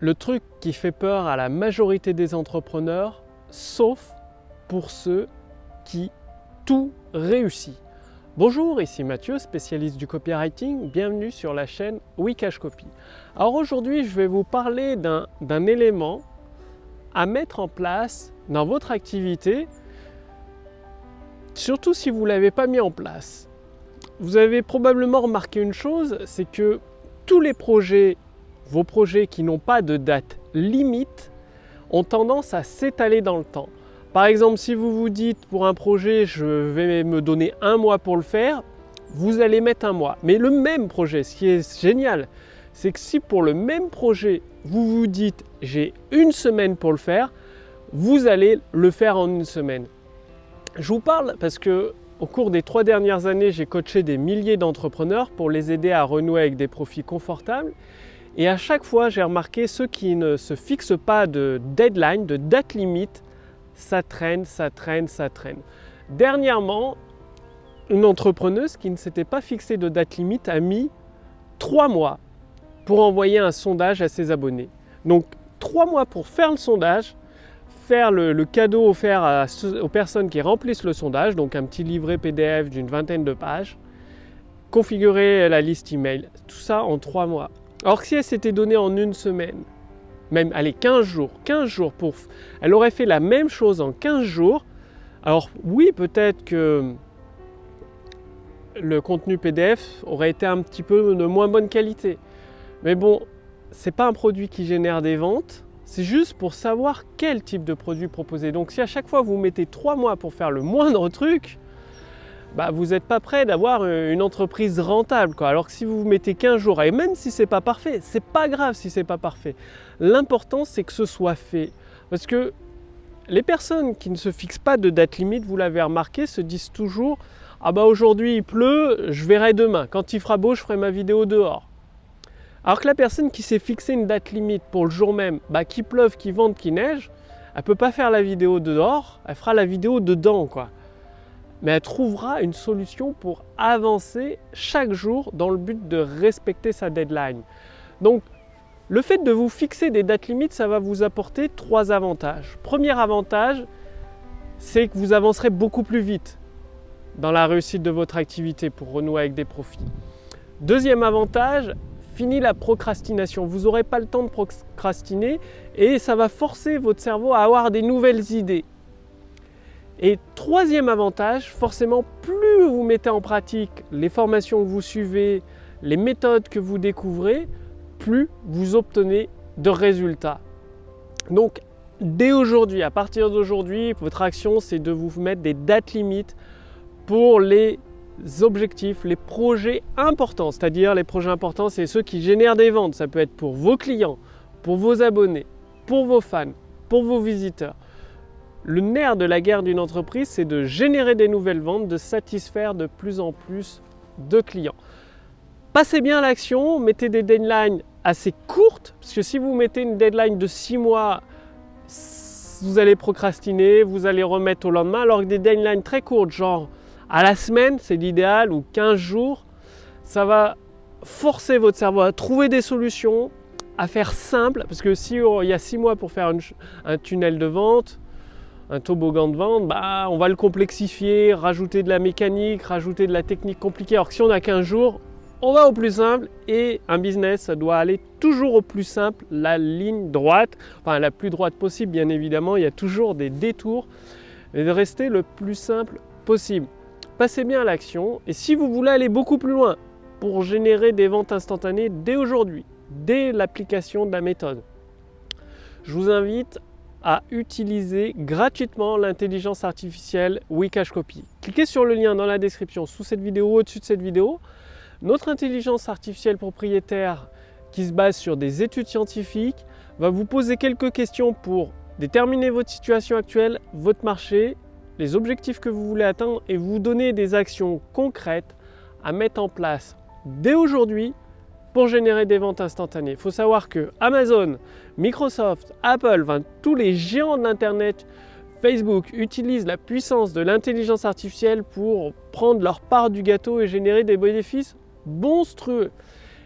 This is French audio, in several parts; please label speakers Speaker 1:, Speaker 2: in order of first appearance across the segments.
Speaker 1: le truc qui fait peur à la majorité des entrepreneurs, sauf pour ceux qui tout réussit. Bonjour, ici Mathieu, spécialiste du copywriting. Bienvenue sur la chaîne Wikash Copy. Alors aujourd'hui, je vais vous parler d'un élément à mettre en place dans votre activité, surtout si vous ne l'avez pas mis en place. Vous avez probablement remarqué une chose, c'est que tous les projets, vos projets qui n'ont pas de date limite, ont tendance à s'étaler dans le temps. Par exemple, si vous vous dites pour un projet, je vais me donner un mois pour le faire, vous allez mettre un mois. Mais le même projet, ce qui est génial, c'est que si pour le même projet, vous vous dites j'ai une semaine pour le faire, vous allez le faire en une semaine. Je vous parle parce que au cours des trois dernières années, j'ai coaché des milliers d'entrepreneurs pour les aider à renouer avec des profits confortables. Et à chaque fois, j'ai remarqué ceux qui ne se fixent pas de deadline, de date limite, ça traîne, ça traîne, ça traîne. Dernièrement, une entrepreneuse qui ne s'était pas fixée de date limite a mis trois mois pour envoyer un sondage à ses abonnés. Donc trois mois pour faire le sondage, faire le, cadeau offert aux personnes qui remplissent le sondage, donc un petit livret PDF d'une vingtaine de pages, configurer la liste email, tout ça en trois mois. Alors si elle s'était donnée en une semaine, même allez 15 jours, 15 jours pour elle aurait fait la même chose en 15 jours. Alors oui, peut-être que le contenu PDF aurait été un petit peu de moins bonne qualité. Mais bon, c'est pas un produit qui génère des ventes, c'est juste pour savoir quel type de produit proposer. Donc si à chaque fois vous mettez 3 mois pour faire le moindre truc, bah, vous n'êtes pas prêt d'avoir une entreprise rentable. Quoi. Alors que si vous mettez 15 jours, et même si c'est pas parfait, c'est pas grave si c'est pas parfait. L'important c'est que ce soit fait. Parce que les personnes qui ne se fixent pas de date limite, vous l'avez remarqué, se disent toujours Ah bah aujourd'hui il pleut, je verrai demain. Quand il fera beau, je ferai ma vidéo dehors. Alors que la personne qui s'est fixé une date limite pour le jour même, bah, qu'il pleuve, qu'il vente, qu'il neige, elle peut pas faire la vidéo dehors, elle fera la vidéo dedans quoi mais elle trouvera une solution pour avancer chaque jour dans le but de respecter sa deadline. Donc, le fait de vous fixer des dates limites, ça va vous apporter trois avantages. Premier avantage, c'est que vous avancerez beaucoup plus vite dans la réussite de votre activité pour renouer avec des profits. Deuxième avantage, fini la procrastination. Vous n'aurez pas le temps de procrastiner et ça va forcer votre cerveau à avoir des nouvelles idées. Et troisième avantage, forcément, plus vous mettez en pratique les formations que vous suivez, les méthodes que vous découvrez, plus vous obtenez de résultats. Donc, dès aujourd'hui, à partir d'aujourd'hui, votre action, c'est de vous mettre des dates limites pour les objectifs, les projets importants. C'est-à-dire, les projets importants, c'est ceux qui génèrent des ventes. Ça peut être pour vos clients, pour vos abonnés, pour vos fans, pour vos visiteurs. Le nerf de la guerre d'une entreprise, c'est de générer des nouvelles ventes, de satisfaire de plus en plus de clients. Passez bien l'action, mettez des deadlines assez courtes, parce que si vous mettez une deadline de 6 mois, vous allez procrastiner, vous allez remettre au lendemain, alors que des deadlines très courtes, genre à la semaine, c'est l'idéal, ou 15 jours, ça va forcer votre cerveau à trouver des solutions, à faire simple, parce que si il y a 6 mois pour faire un tunnel de vente, un toboggan de vente, bah, on va le complexifier, rajouter de la mécanique, rajouter de la technique compliquée. Alors que si on a 15 jours, on va au plus simple et un business doit aller toujours au plus simple, la ligne droite, enfin la plus droite possible bien évidemment, il y a toujours des détours, mais de rester le plus simple possible. Passez bien à l'action et si vous voulez aller beaucoup plus loin pour générer des ventes instantanées dès aujourd'hui, dès l'application de la méthode, je vous invite à utiliser gratuitement l'intelligence artificielle Wikash Copy. Cliquez sur le lien dans la description sous cette vidéo ou au-dessus de cette vidéo. Notre intelligence artificielle propriétaire qui se base sur des études scientifiques va vous poser quelques questions pour déterminer votre situation actuelle, votre marché, les objectifs que vous voulez atteindre et vous donner des actions concrètes à mettre en place dès aujourd'hui pour générer des ventes instantanées. Il faut savoir que Amazon, Microsoft, Apple, tous les géants de l'Internet, Facebook utilisent la puissance de l'intelligence artificielle pour prendre leur part du gâteau et générer des bénéfices monstrueux.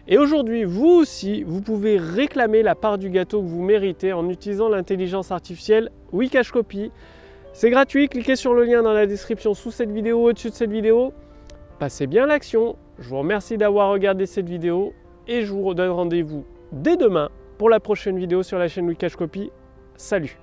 Speaker 1: Et aujourd'hui, vous aussi, vous pouvez réclamer la part du gâteau que vous méritez en utilisant l'intelligence artificielle Wikash Copy. C'est gratuit, cliquez sur le lien dans la description sous cette vidéo, au-dessus de cette vidéo. Passez bien l'action. Je vous remercie d'avoir regardé cette vidéo et je vous redonne rendez-vous dès demain pour la prochaine vidéo sur la chaîne Wikash Copy. Salut